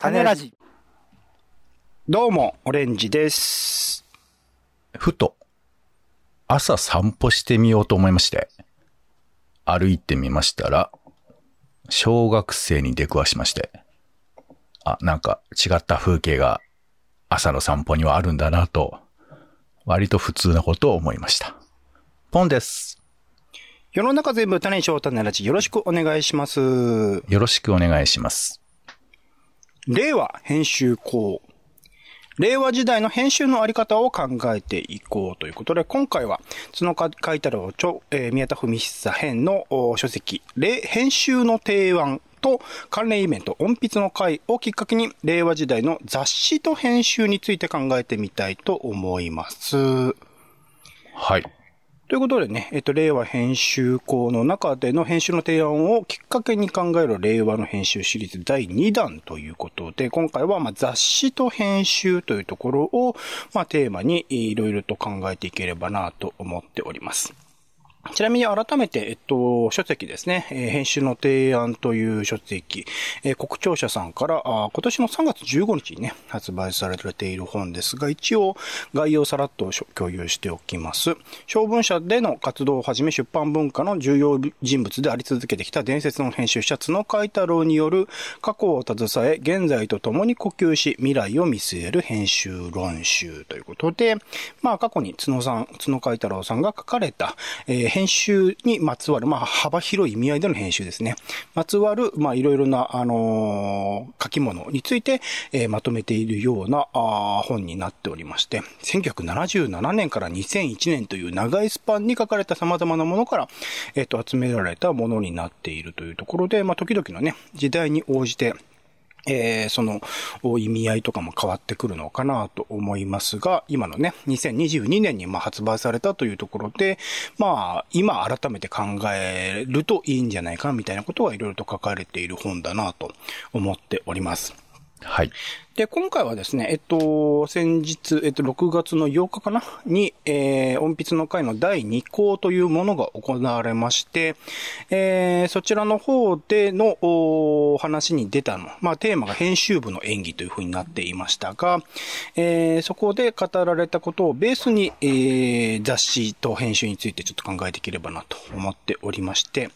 種ラジ。どうも、オレンジです。ふと、朝散歩してみようと思いまして、歩いてみましたら、小学生に出くわしまして、あ、なんか違った風景が朝の散歩にはあるんだなと、割と普通なことを思いました。ポンです。世の中全部種にしよう種ラジ。よろしくお願いします。よろしくお願いします。令和編集校。令和時代の編集のあり方を考えていこうということで、今回は、角川海太郎著、えー宮田文久編の書籍、編集の提案と関連イベント、音筆の会をきっかけに、令和時代の雑誌と編集について考えてみたいと思います。はい。ということでね、えっと、令和編集校の中での編集の提案をきっかけに考える令和の編集シリーズ第2弾ということで、今回はま雑誌と編集というところをまテーマにいろいろと考えていければなと思っております。ちなみに改めて、えっと、書籍ですね、えー編集の提案という書籍、えー国庁舎さんから、あ今年の3月15日にね、発売されている本ですが、一応概要をさらっと共有しておきます。小文社での活動をはじめ出版文化の重要人物であり続けてきた伝説の編集者、角海太郎による過去を携え、現在と共に呼吸し、未来を見据える編集論集ということで、まあ過去に角さん、角海太郎さんが書かれた、えー編集にまつわる、まあ幅広い意味合いでの編集ですね。まつわる、まあいろいろな、あのー書き物について、えーまとめているようなあ本になっておりまして、1977年から2001年という長いスパンに書かれた様々なものから、えっ、と、集められたものになっているというところで、まあ時々のね、時代に応じて、えーその意味合いとかも変わってくるのかなと思いますが、今のね、2022年にま発売されたというところで、まあ、今改めて考えるといいんじゃないかみたいなことはいろいろと書かれている本だなと思っております。はい。で、今回はですね、えっと、先日、えっと、6月の8日かな？に、えー、音筆の会の第2項というものが行われまして、えー、そちらの方でのお話に出たの、まあ、テーマが編集部の演技というふうになっていましたが、えー、そこで語られたことをベースに、えー、雑誌と編集についてちょっと考えていければなと思っておりまして、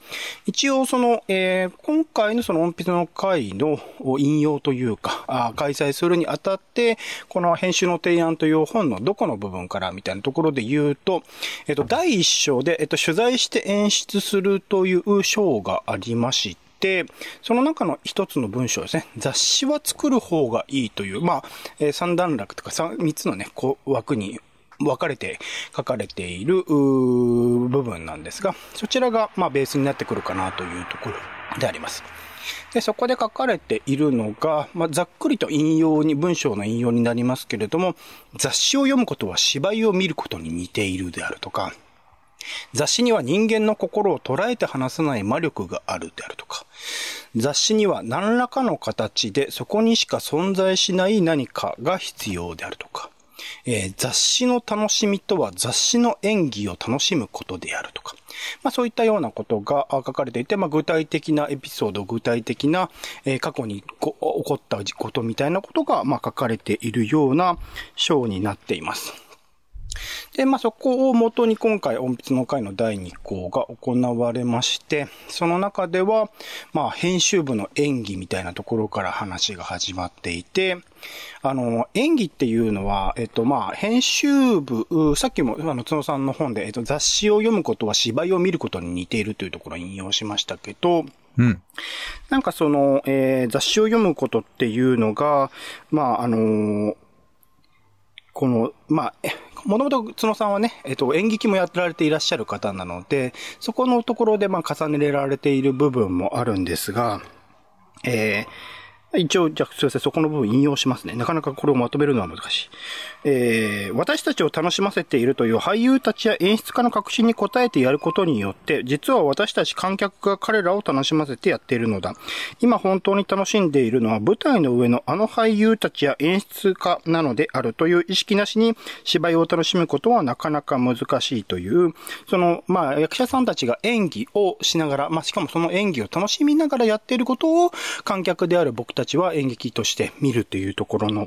一応その、えー、今回のその音筆の会の引用というか、あ開催するにあたって、この編集の提案という本のどこの部分からみたいなところで言うと、えっと、第一章で、えっと、取材して演出するという章がありまして、その中の一つの文章ですね。雑誌は作る方がいいという、まあ、えー三段落とか三三つのね、こう枠に分かれて書かれている部分なんですが、そちらがまあベースになってくるかなというところであります。で、そこで書かれているのが、まあ、ざっくりと引用に、文章の引用になりますけれども、雑誌を読むことは芝居を見ることに似ているであるとか、雑誌には人間の心を捉えて話さない魔力があるであるとか、雑誌には何らかの形でそこにしか存在しない何かが必要であるとか、えー雑誌の楽しみとは雑誌の演技を楽しむことであるとか、まあそういったようなことが書かれていて、まあ具体的なエピソード、具体的な、えー過去に起こったことみたいなことが、まあ書かれているような章になっています。で、まあ、そこを元に今回、音筆の会の第2項が行われまして、その中では、まあ、編集部の演技みたいなところから話が始まっていて、あの、演技っていうのは、えっと、まあ、編集部、うさっきも、あの、角さんの本で、えっと、雑誌を読むことは芝居を見ることに似ているというところを引用しましたけど、うん。なんかその、えー雑誌を読むことっていうのが、まあ、あのーこの、まあ、えもともと角さんはね、えっと、演劇もやってられていらっしゃる方なので、そこのところで、まあ、重ねられている部分もあるんですが、えー一応、じゃあ、すいません、そこの部分引用しますね。なかなかこれをまとめるのは難しい。えー私たちを楽しませているという俳優たちや演出家の確信に応えてやることによって、実は私たち観客が彼らを楽しませてやっているのだ。今本当に楽しんでいるのは舞台の上のあの俳優たちや演出家なのであるという意識なしに芝居を楽しむことはなかなか難しいという、その、まあ、役者さんたちが演技をしながら、まあ、しかもその演技を楽しみながらやっていることを観客である僕たちは演劇として見るというところの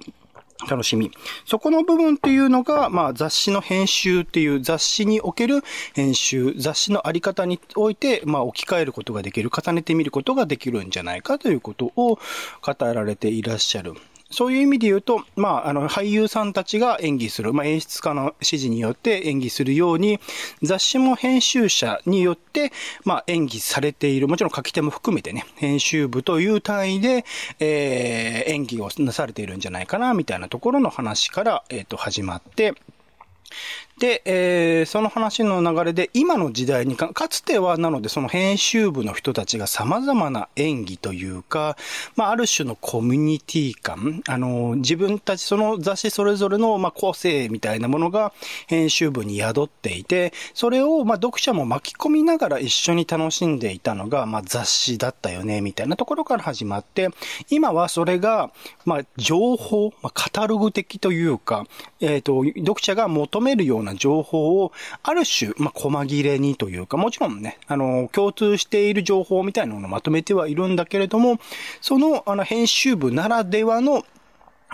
楽しみ。そこの部分っていうのが、まあ雑誌の編集っていう雑誌における編集、雑誌のあり方において、まあ置き換えることができる、重ねてみることができるんじゃないかということを語られていらっしゃる。そういう意味で言うと、まあ、あの、俳優さんたちが演技する、まあ、演出家の指示によって演技するように、雑誌も編集者によって、まあ、演技されている、もちろん書き手も含めてね、編集部という単位で、えー、演技をなされているんじゃないかな、みたいなところの話から、えっ、ー、と、始まって、で、えー、その話の流れで、今の時代にか、かつてはなのでその編集部の人たちが様々な演技というか、まあ、ある種のコミュニティ感、あの、自分たちその雑誌それぞれの、まあ、個性みたいなものが編集部に宿っていて、それを、まあ、読者も巻き込みながら一緒に楽しんでいたのが、まあ、雑誌だったよね、みたいなところから始まって、今はそれが、まあ、情報、まあ、カタログ的というか、えっ、ー、と、読者が求めるようなな情報を、ある種、まあ、細切れにというか、もちろんね、あの、共通している情報みたいなものをまとめてはいるんだけれども、その、あの、編集部ならではの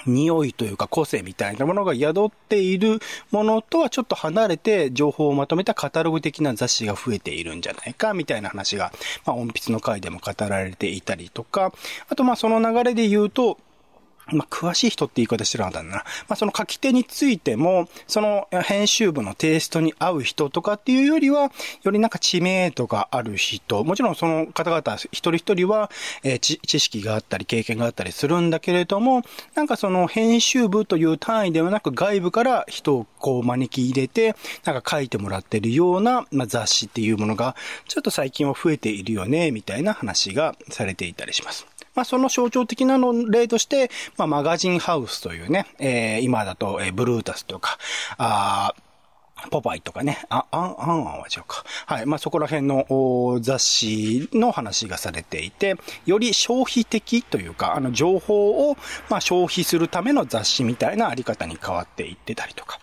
匂いというか個性みたいなものが宿っているものとはちょっと離れて情報をまとめたカタログ的な雑誌が増えているんじゃないかみたいな話が、まあ、音筆の回でも語られていたりとか、あとまあその流れで言うと、まあ、詳しい人って言い方してるんだな。まあ、その書き手についても、その編集部のテイストに合う人とかっていうよりは、よりなんか知名度がある人、もちろんその方々一人一人は、えー、知識があったり経験があったりするんだけれども、なんかその編集部という単位ではなく外部から人をこう招き入れて、なんか書いてもらってるような、まあ、雑誌っていうものが、ちょっと最近は増えているよね、みたいな話がされていたりします。まあ、その象徴的なの例として、まあ、マガジンハウスというね、えー、今だと、えー、ブルータスとか、あポパイとかね、あ、あん、あんあんは違うか。はい。まあ、そこら辺の雑誌の話がされていて、より消費的というか、あの、情報を、まあ、消費するための雑誌みたいなあり方に変わっていってたりとか。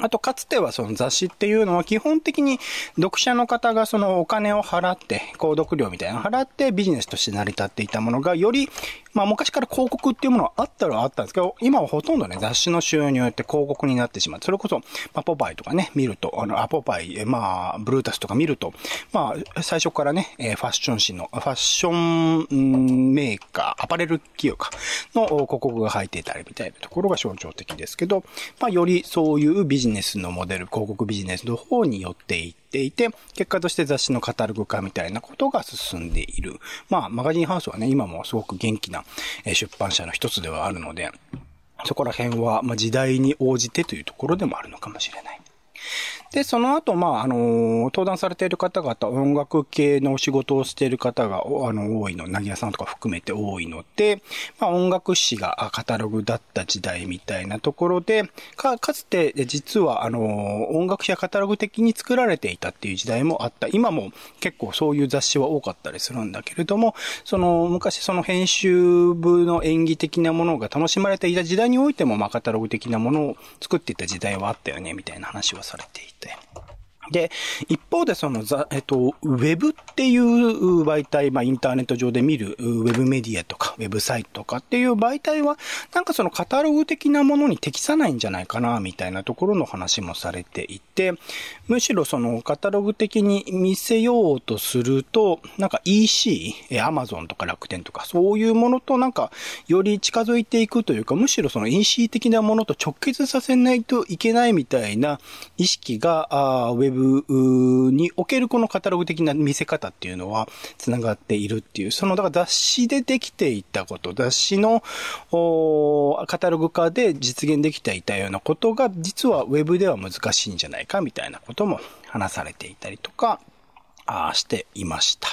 あと、かつてはその雑誌っていうのは基本的に読者の方がそのお金を払って、購読料みたいなの払ってビジネスとして成り立っていたものが、よりまあ昔から広告っていうものはあったらあったんですけど、今はほとんどね、雑誌の収入って広告になってしまう。それこそ、まポパイとかね、見ると、あの、アポパイ、まあ、ブルータスとか見ると、まあ、最初からね、ファッション誌の、ファッションメーカー、アパレル企業か、の広告が入っていたりみたいなところが象徴的ですけど、まあよりそういうビジネスのモデル、広告ビジネスの方によっていていて、結果として雑誌のカタログ化みたいなことが進んでいる。まあ、マガジンハウスはね、今もすごく元気な出版社の一つではあるので、そこら辺は、ま、時代に応じてというところでもあるのかもしれない。で、その後、まあ、あの、登壇されている方々、音楽系のお仕事をしている方が、あの、多いの、なぎやさんとか含めて多いので、まあ、音楽誌がカタログだった時代みたいなところで、か、かつて、実は、あの、音楽誌やカタログ的に作られていたっていう時代もあった。今も結構そういう雑誌は多かったりするんだけれども、その、昔その編集部の演技的なものが楽しまれていた時代においても、まあ、カタログ的なものを作っていた時代はあったよね、みたいな話はされていて。对。で、一方でその、えっと、ウェブっていう媒体、まあインターネット上で見るウェブメディアとかウェブサイトとかっていう媒体は、なんかそのカタログ的なものに適さないんじゃないかな、みたいなところの話もされていて、むしろそのカタログ的に見せようとすると、なんか EC、Amazon とか楽天とかそういうものとなんかより近づいていくというか、むしろその EC 的なものと直結させないといけないみたいな意識が、あウェブブにおけるこのカタログ的な見せ方っていうのは繋がっているっていう、その、だから雑誌でできていたこと、雑誌のカタログ化で実現できていたようなことが、実はウェブでは難しいんじゃないかみたいなことも話されていたりとか、あしていました。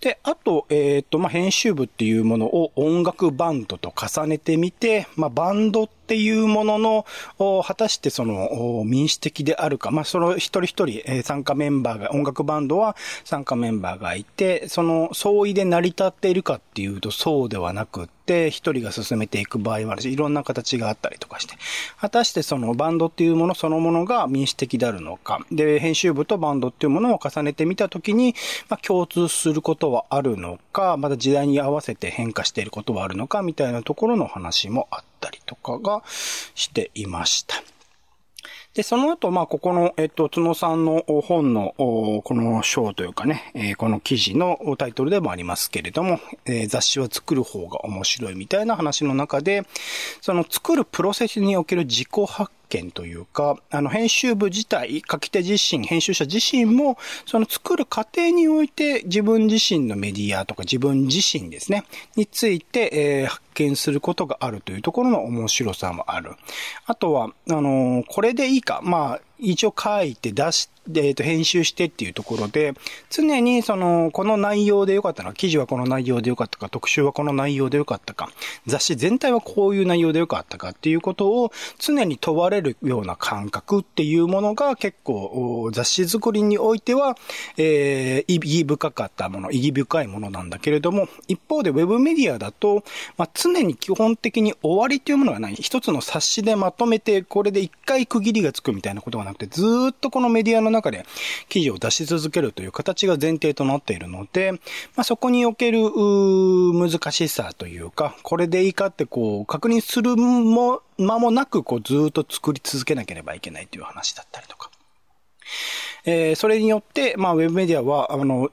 で、あと、えっ、ー、と、まあ、編集部っていうものを音楽バンドと重ねてみて、まあ、バンドってっていうものの、果たしてその民主的であるか、まあ、その一人一人、え参加メンバーが、音楽バンドは参加メンバーがいて、その相違で成り立っているかっていうとそうではなくって、一人が進めていく場合もあるし、いろんな形があったりとかして、果たしてそのバンドっていうものそのものが民主的であるのか、で、編集部とバンドっていうものを重ねてみたときに、まあ、共通することはあるのか、また時代に合わせて変化していることはあるのか、みたいなところの話もあったたりとかがしていました。で、その後、まあ、ここの、えっと、角さんの本の、この章というかね、えー、この記事のタイトルでもありますけれども、えー、雑誌は作る方が面白いみたいな話の中で、その作るプロセスにおける自己発見というか、あの、編集部自体、書き手自身、編集者自身も、その作る過程において自分自身のメディアとか自分自身ですね、について、えー、発見することがあるというところの面白さもある。あとは、あの、これでいいか、まあ、一応書いて出しで、えっ、と、編集してっていうところで、常にその、この内容でよかったの、記事はこの内容でよかったか、特集はこの内容でよかったか、雑誌全体はこういう内容でよかったかっていうことを常に問われるような感覚っていうものが結構、雑誌作りにおいては、えー、意義深かったもの、意義深いものなんだけれども、一方でウェブメディアだと、まあ、常に基本的に終わりというものがない。一つの冊子でまとめて、これで一回区切りがつくみたいなことがなくて、ずっとこのメディアの中で記事を出し続けるという形が前提となっているので、まあ、そこにおける難しさというか、これでいいかってこう確認するも間もなくこうずっと作り続けなければいけないという話だったりとか。えー、それによって、まあ、ウェブメディアは、あの、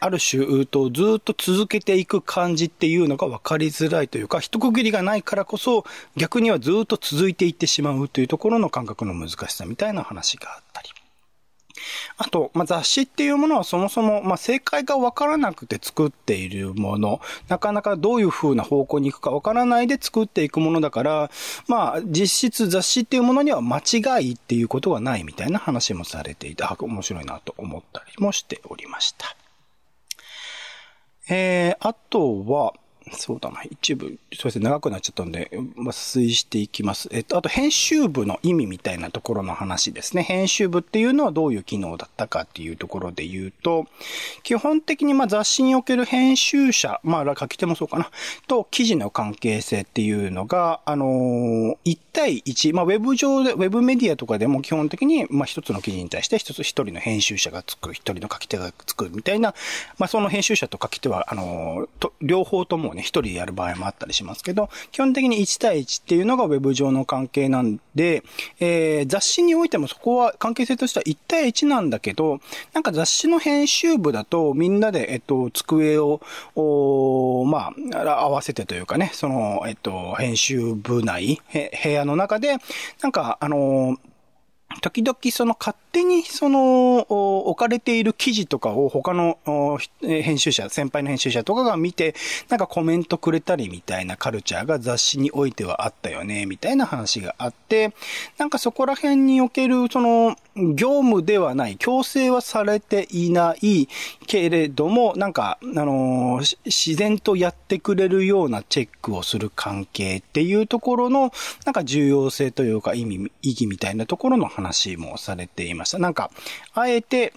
ある種、とずっと続けていく感じっていうのが分かりづらいというか、一区切りがないからこそ、逆にはずっと続いていってしまうというところの感覚の難しさみたいな話があったり。あと、まあ、雑誌っていうものはそもそも、まあ、正解がわからなくて作っているもの、なかなかどういう風な方向に行くかわからないで作っていくものだから、まあ、実質雑誌っていうものには間違いっていうことはないみたいな話もされていて、面白いなと思ったりもしておりました。えー、あとは、そうだな。一部、そうですね、長くなっちゃったんで、抜粋していきます。えっと、あと、編集部の意味みたいなところの話ですね。編集部っていうのはどういう機能だったかっていうところで言うと、基本的にまあ雑誌における編集者、まあ、書き手もそうかな、と記事の関係性っていうのが、あのー、1対1、まあ、ウェブ上で、ウェブメディアとかでも基本的に、まあ、一つの記事に対して一つ一人の編集者がつく、一人の書き手がつくみたいな、まあ、その編集者と書き手は、あのー、と、両方ともね、一人やる場合もあったりしますけど、基本的に1対1っていうのがウェブ上の関係なんで、えー、雑誌においてもそこは関係性としては1対1なんだけど、なんか雑誌の編集部だとみんなで、えっと、机を、まあ、合わせてというかね、その、えっと、編集部内、部屋の中で、なんか、あのー時々その勝手にその置かれている記事とかを他の編集者、先輩の編集者とかが見て、なんかコメントくれたりみたいなカルチャーが雑誌においてはあったよね、みたいな話があって、なんかそこら辺におけるその業務ではない、強制はされていないけれども、なんか、あの、自然とやってくれるようなチェックをする関係っていうところの、なんか重要性というか意味、意義みたいなところの話もされていました。なんか、あえて、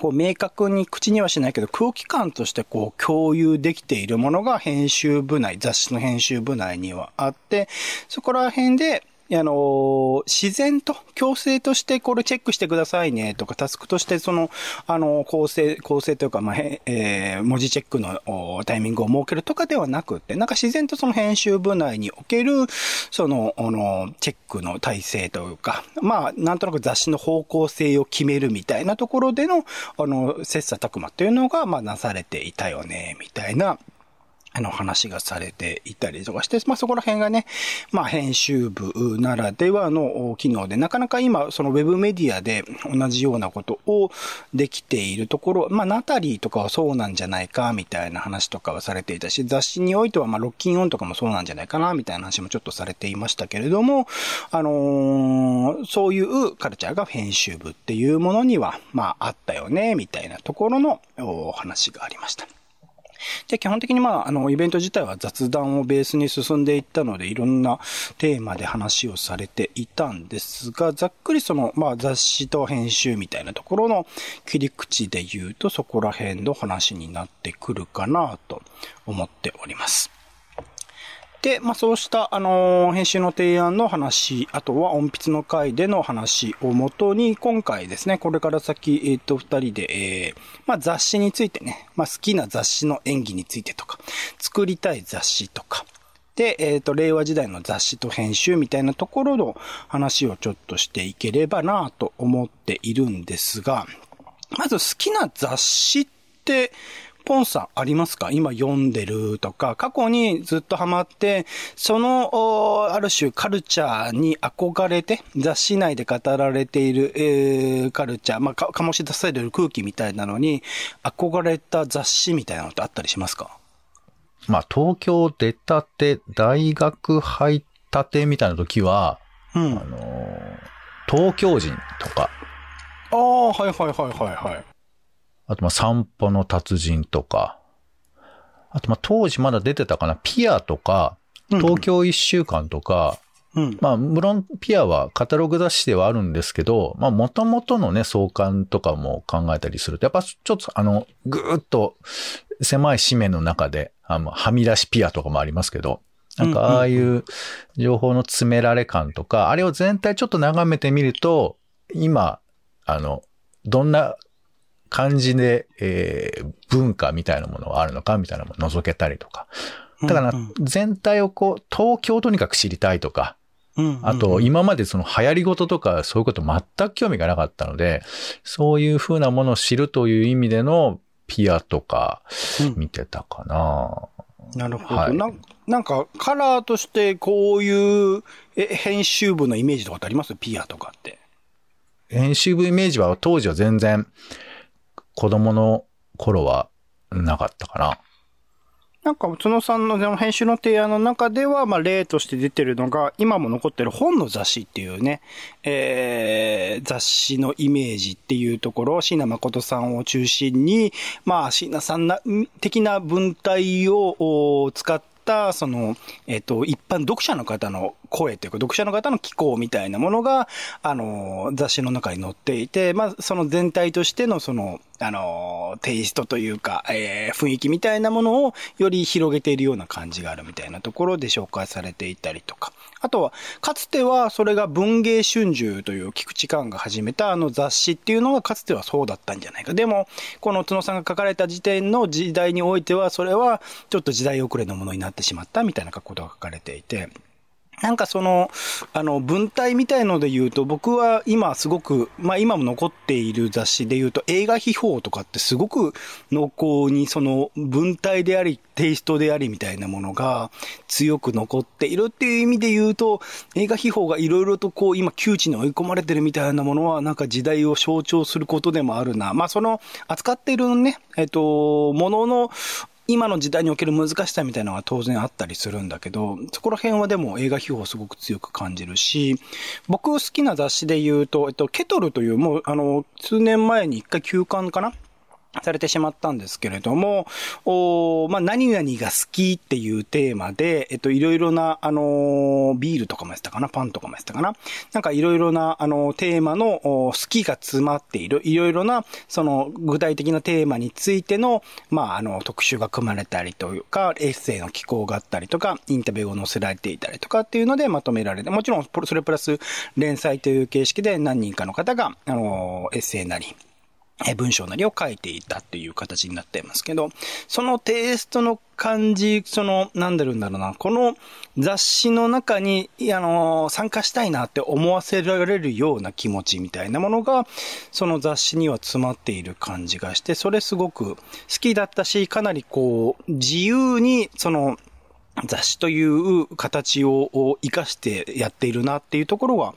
こう明確に口にはしないけど空気感としてこう共有できているものが編集部内、雑誌の編集部内にはあって、そこら辺であの、自然と、強制としてこれチェックしてくださいねとか、タスクとしてその、あの、構成、構成というか、まあ、えー、文字チェックのタイミングを設けるとかではなくて、なんか自然とその編集部内における、その、あの、チェックの体制というか、まあ、なんとなく雑誌の方向性を決めるみたいなところでの、あの、切磋琢磨というのが、まあ、なされていたよね、みたいな、あの話がされていたりとかして、まあそこら辺がね、まあ編集部ならではの機能で、なかなか今そのウェブメディアで同じようなことをできているところ、まあナタリーとかはそうなんじゃないかみたいな話とかはされていたし、雑誌においてはまロッキンオンとかもそうなんじゃないかなみたいな話もちょっとされていましたけれども、あのー、そういうカルチャーが編集部っていうものにはまああったよね、みたいなところのお話がありました。で、基本的にまあ、あの、イベント自体は雑談をベースに進んでいったので、いろんなテーマで話をされていたんですが、ざっくりその、まあ、雑誌と編集みたいなところの切り口で言うと、そこら辺の話になってくるかなと思っております。で、まあそうした、あのー、編集の提案の話、あとは音筆の回での話をもとに、今回ですね、これから先、えっ、ー、と、二人で、えー、まあ雑誌についてね、まあ好きな雑誌の演技についてとか、作りたい雑誌とか、で、えっ、ー、と、令和時代の雑誌と編集みたいなところの話をちょっとしていければなと思っているんですが、まず好きな雑誌って、ポンさんありますか？今読んでるとか、過去にずっとハマって、その、ある種カルチャーに憧れて、雑誌内で語られている、えー、カルチャー、まあ、か、醸し出される空気みたいなのに、憧れた雑誌みたいなのってあったりしますか？まあ、東京出たて、大学入ったてみたいな時は、うん。あの東京人とか。ああ、はいはいはいはいはい。あと、ま、散歩の達人とか、あと、ま、当時まだ出てたかな、ピアとか、東京一週間とか、うん、まあ、無論、ピアはカタログ雑誌ではあるんですけど、まあ、元々のね、相関とかも考えたりすると、やっぱちょっと、あの、ぐーっと狭い紙面の中で、あの、はみ出しピアとかもありますけど、なんかああいう情報の詰められ感とか、あれを全体ちょっと眺めてみると、今、あの、どんな感じで、えー、文化みたいなものがあるのかみたいなのも覗けたりとか。だから、全体をこう、東京とにかく知りたいとか、あと、今までその流行り事とかそういうこと全く興味がなかったので、そういうふうなものを知るという意味でのピアとか見てたかな、うん、なるほど、はい、な。なんか、カラーとしてこういうえ編集部のイメージとかってあります？ピアとかって。編集部イメージは当時は全然子供の頃はなかったかな。なんか、角さんの編集の提案の中では、まあ、例として出てるのが、今も残ってる本の雑誌っていうね、えー、雑誌のイメージっていうところ、椎名誠さんを中心に、まあ、椎名さんな、的な文体を使って、その、えっ、ー、と、一般読者の方の声というか、読者の方の気候みたいなものが、あの、雑誌の中に載っていて、まあ、その全体としての、その、あの、テイストというか、えー、雰囲気みたいなものをより広げているような感じがあるみたいなところで紹介されていたりとか。あとは、かつてはそれが文芸春秋という菊池寛が始めたあの雑誌っていうのがかつてはそうだったんじゃないか。でも、この角さんが書かれた時点の時代においては、それはちょっと時代遅れのものになってしまったみたいなことが書かれていて。なんかその、あの、文体みたいので言うと、僕は今すごく、まあ今も残っている雑誌で言うと、映画秘宝とかってすごく濃厚にその文体であり、テイストでありみたいなものが強く残っているっていう意味で言うと、映画秘宝がいろいろとこう今窮地に追い込まれてるみたいなものはなんか時代を象徴することでもあるな。まあその扱っているね、えっと、ものの今の時代における難しさみたいなのは当然あったりするんだけど、そこら辺はでも映画秘宝をすごく強く感じるし、僕好きな雑誌で言うと、えっと、ケトルという、もう、あの、数年前に一回休刊かなされてしまったんですけれども、おまあ、何々が好きっていうテーマで、えっと、いろいろな、あのー、ビールとかもやってたかな、パンとかもやってたかな。なんかいろいろな、あのー、テーマの好きが詰まっている、いろいろな、その、具体的なテーマについての、まあ、あの、特集が組まれたりというか、エッセイの寄稿があったりとか、インタビューを載せられていたりとかっていうのでまとめられて、もちろん、それプラス、連載という形式で何人かの方が、あのー、エッセイなり、文章なりを書いていたっていう形になってますけど、そのテイストの感じ、その、なんだろうんだろうな、この雑誌の中に、あの、参加したいなって思わせられるような気持ちみたいなものが、その雑誌には詰まっている感じがして、それすごく好きだったし、かなりこう、自由に、その、雑誌という形を活かしてやっているなっていうところは、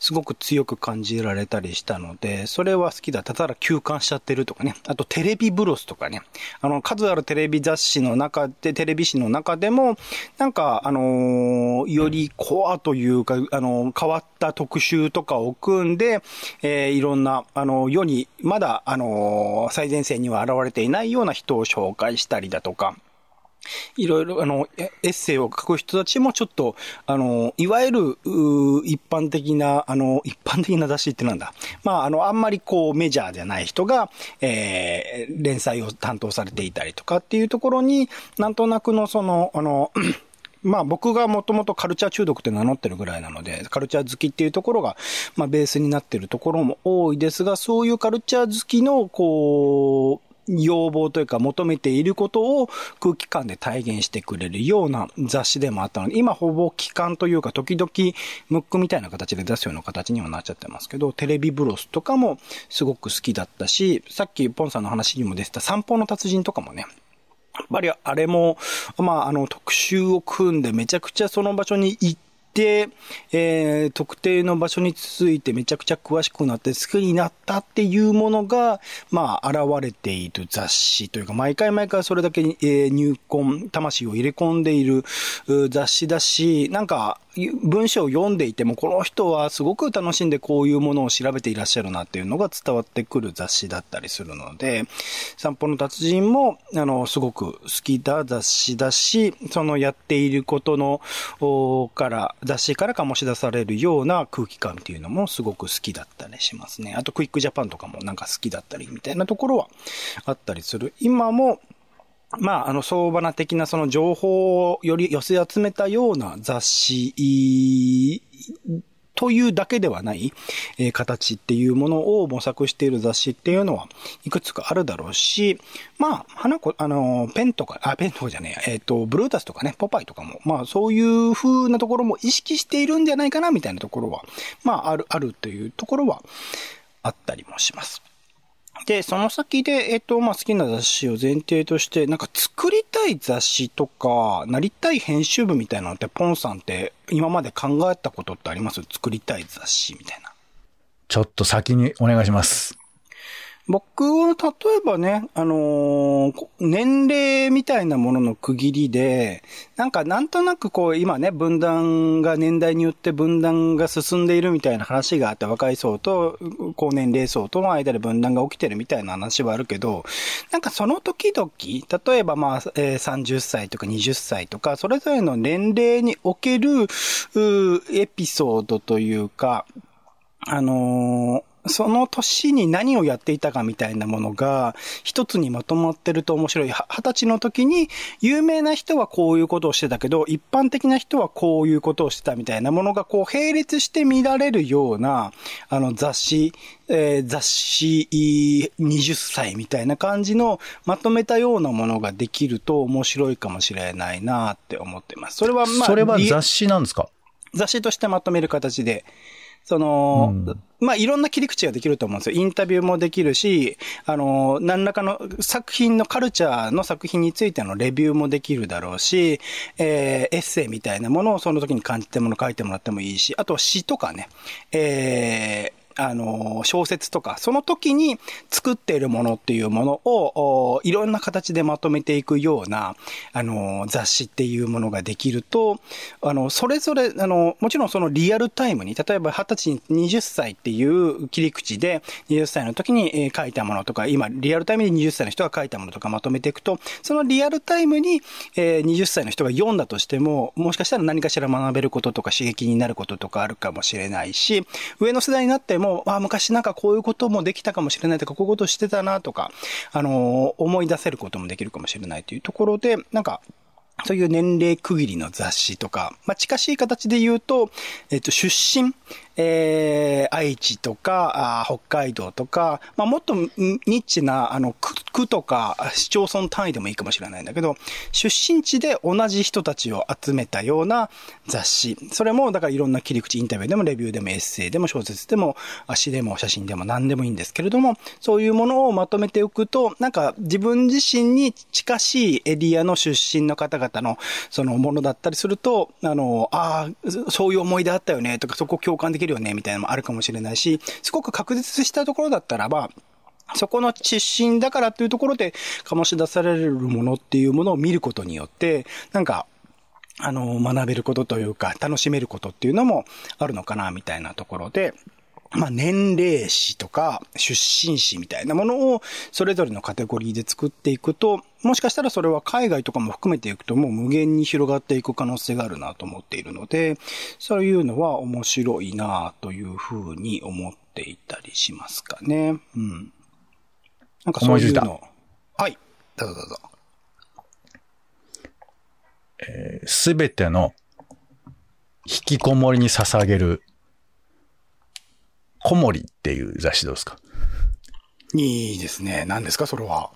すごく強く感じられたりしたので、それは好きだた。だ休館しちゃってるとかね。あとテレビブロスとかね。あの、数あるテレビ雑誌の中で、テレビ誌の中でも、なんか、あのー、よりコアというか、あのー、変わった特集とかを組んで、えー、いろんな、あの、世に、まだ、あの最前線には現れていないような人を紹介したりだとか、いろいろ、あの、エッセイを書く人たちもちょっと、あの、いわゆる、一般的な、あの、一般的な雑誌ってなんだ。まあ、あの、あんまりこう、メジャーじゃない人が、えー、連載を担当されていたりとかっていうところに、なんとなくのその、あの、まあ僕がもともとカルチャー中毒って名乗ってるぐらいなので、カルチャー好きっていうところが、まあベースになってるところも多いですが、そういうカルチャー好きの、こう、要望というか求めていることを空気感で体現してくれるような雑誌でもあったので、今ほぼ期間というか時々ムックみたいな形で出すような形にはなっちゃってますけど、テレビブロスとかもすごく好きだったし、さっきポンさんの話にも出てた散歩の達人とかもね、やっぱりあれも、まあ、あの、特集を組んでめちゃくちゃその場所に行って、えー、特定の場所についてめちゃくちゃ詳しくなって好きになったっていうものが、まあ、現れている雑誌というか、毎回毎回それだけ、えー、入魂、魂を入れ込んでいる雑誌だし、なんか、文章を読んでいても、この人はすごく楽しんでこういうものを調べていらっしゃるなっていうのが伝わってくる雑誌だったりするので、散歩の達人も、あの、すごく好きだ雑誌だし、そのやっていることの、から、雑誌から醸し出されるような空気感っていうのもすごく好きだったりしますね。あと、クイックジャパンとかもなんか好きだったりみたいなところはあったりする。今も、まあ、あの、相場な的なその情報をより寄せ集めたような雑誌というだけではない、え、形っていうものを模索している雑誌っていうのはいくつかあるだろうし、まあ、花子、あの、ペンとか、あ、ペンとかじゃねえ、えっ、ー、と、ブルータスとかね、ポパイとかも、まあ、そういう風なところも意識しているんじゃないかな、みたいなところは、まあ、ある、あるというところはあったりもします。で、その先で、えっと、まあ、好きな雑誌を前提として、なんか作りたい雑誌とか、なりたい編集部みたいなのって、ポンさんって今まで考えたことってあります？作りたい雑誌みたいな。ちょっと先にお願いします。僕は例えばね、あのー、年齢みたいなものの区切りで、なんかなんとなくこう今ね、分断が年代によって分断が進んでいるみたいな話があって、若い層と高年齢層との間で分断が起きてるみたいな話はあるけど、なんかその時々、例えばまあ、えー、30歳とか20歳とか、それぞれの年齢における、エピソードというか、あのーその年に何をやっていたかみたいなものが一つにまとまってると面白い。二十歳の時に有名な人はこういうことをしてたけど、一般的な人はこういうことをしてたみたいなものがこう並列して見られるような、あの雑誌、えー、雑誌20歳みたいな感じのまとめたようなものができると面白いかもしれないなって思ってます。それはまあ。それは雑誌なんですか？雑誌としてまとめる形で。その、うん、まあ、いろんな切り口ができると思うんですよ。インタビューもできるし、あの、何らかの作品のカルチャーの作品についてのレビューもできるだろうし、えー、エッセイみたいなものをその時に感じてもの書いてもらってもいいし、あとは詩とかね、えー、あの、小説とか、その時に作っているものっていうものを、いろんな形でまとめていくような、あの、雑誌っていうものができると、あの、それぞれ、あの、もちろんそのリアルタイムに、例えば20歳に20歳っていう切り口で、20歳の時に書いたものとか、今、リアルタイムで20歳の人が書いたものとかまとめていくと、そのリアルタイムに、えー、20歳の人が読んだとしても、もしかしたら何かしら学べることとか刺激になることとかあるかもしれないし、上の世代になっても、も、あ、昔なんかこういうこともできたかもしれないとか、こういうことしてたなとか、あの思い出せることもできるかもしれないというところで、なんか、そういう年齢区切りの雑誌とか、まあ、近しい形で言うと、えっと、出身、えー、愛知とか、あ北海道とか、まあ、もっとニッチな、あの、区とか市町村単位でもいいかもしれないんだけど、出身地で同じ人たちを集めたような雑誌。それも、だからいろんな切り口、インタビューでもレビューでもエッセイでも小説でも詩でも写真でも何でもいいんですけれども、そういうものをまとめておくと、なんか自分自身に近しいエリアの出身の方々のそのものだったりすると、あの、ああ、そういう思い出あったよねとか、そこ共感できるるよね、みたいなのもあるかもしれないし、すごく確実したところだったらば、そこの出身だからっていうところで醸し出されるものっていうものを見ることによって、なんか、あの、学べることというか、楽しめることっていうのもあるのかな、みたいなところで、まあ、年齢誌とか出身誌みたいなものをそれぞれのカテゴリーで作っていくと、もしかしたらそれは海外とかも含めていくともう無限に広がっていく可能性があるなと思っているので、そういうのは面白いなというふうに思っていたりしますかね。うん。なんかそういうの。はい。どうぞどうぞ。す、え、べ、ての引きこもりに捧げるコモリっていう雑誌どうですか？いいですね。何ですか？それは。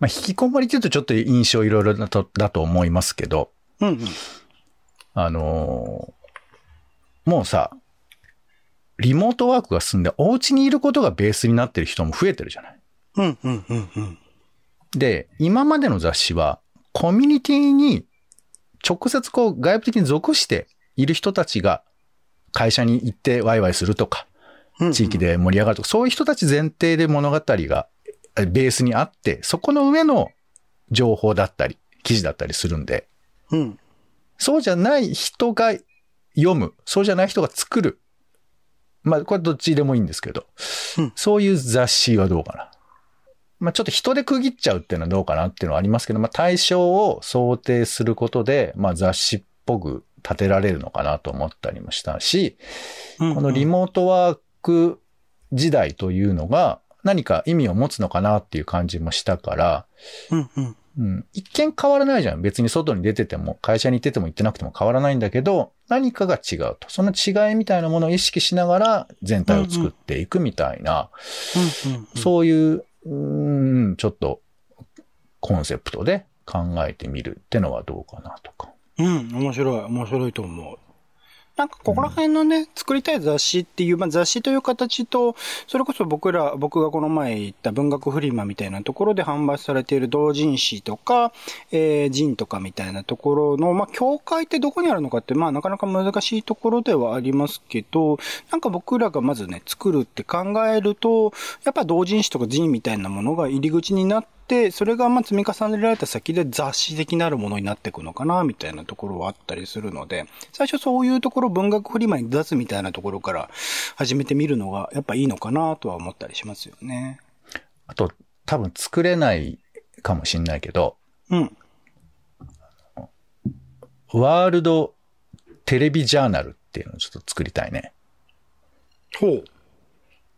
まあ、引きこもりって言うとちょっと印象いろいろだとだと思いますけど、うんうん、あのー、もうさ、リモートワークが進んで、お家にいることがベースになってる人も増えてるじゃない？うんうんうんうん。で、今までの雑誌は、コミュニティに直接こう外部的に属している人たちが会社に行ってワイワイするとか、地域で盛り上がるとか、そういう人たち前提で物語がベースにあって、そこの上の情報だったり、記事だったりするんで、うん、そうじゃない人が読む、そうじゃない人が作る。まあ、これどっちでもいいんですけど、うん、そういう雑誌はどうかな。まあ、ちょっと人で区切っちゃうっていうのはどうかなっていうのはありますけど、まあ、対象を想定することで、まあ、雑誌っぽく立てられるのかなと思ったりもしたし、うんうん、このリモートワーク時代というのが何か意味を持つのかなっていう感じもしたから、うんうんうん、一見変わらないじゃん。別に外に出てても、会社に行ってても行ってなくても変わらないんだけど、何かが違うと。その違いみたいなものを意識しながら全体を作っていくみたいな、そういう、うん、ちょっとコンセプトで考えてみるってのはどうかなとか。うん、面白い、面白いと思う。なんかここら辺のね、作りたい雑誌っていう、まあ、雑誌という形と、それこそ僕ら、僕がこの前言った文学フリマみたいなところで販売されている同人誌とか、えー、人とかみたいなところの、まあ、境界ってどこにあるのかって、まあ、なかなか難しいところではありますけど、なんか僕らがまずね、作るって考えると、やっぱ同人誌とか人みたいなものが入り口になって、それがまあ積み重ねられた先で雑誌的なるものになっていくのかな、みたいなところはあったりするので、最初そういうところ文学フリマに出すみたいなところから始めてみるのがやっぱいいのかなとは思ったりしますよね。あと、多分作れないかもしんないけど、うん。ワールドテレビジャーナルっていうのをちょっと作りたいね。ほう。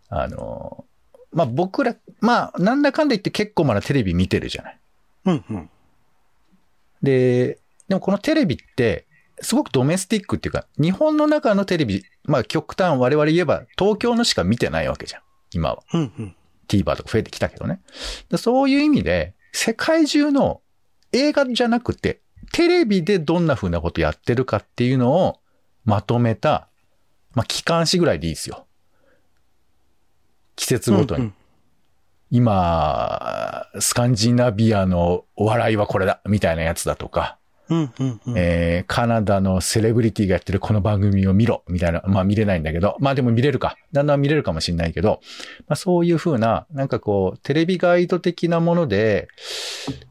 あの、まあ僕ら、まあなんだかんだ言って結構まだテレビ見てるじゃない。うんうん。で、でもこのテレビって、すごくドメスティックっていうか、日本の中のテレビ、まあ極端我々言えば東京のしか見てないわけじゃん。今は。うんうん。TVer とか増えてきたけどね。そういう意味で、世界中の映画じゃなくて、テレビでどんな風なことやってるかっていうのをまとめた、まあ、機関誌ぐらいでいいですよ。季節ごとに。うんうん、今、スカンジナビアのお笑いはこれだ、みたいなやつだとか、うんうんうん、えー、カナダのセレブリティがやってるこの番組を見ろ、みたいな。まあ見れないんだけど、まあでも見れるか。だんだん見れるかもしれないけど、まあそういうふうな、なんかこう、テレビガイド的なもので、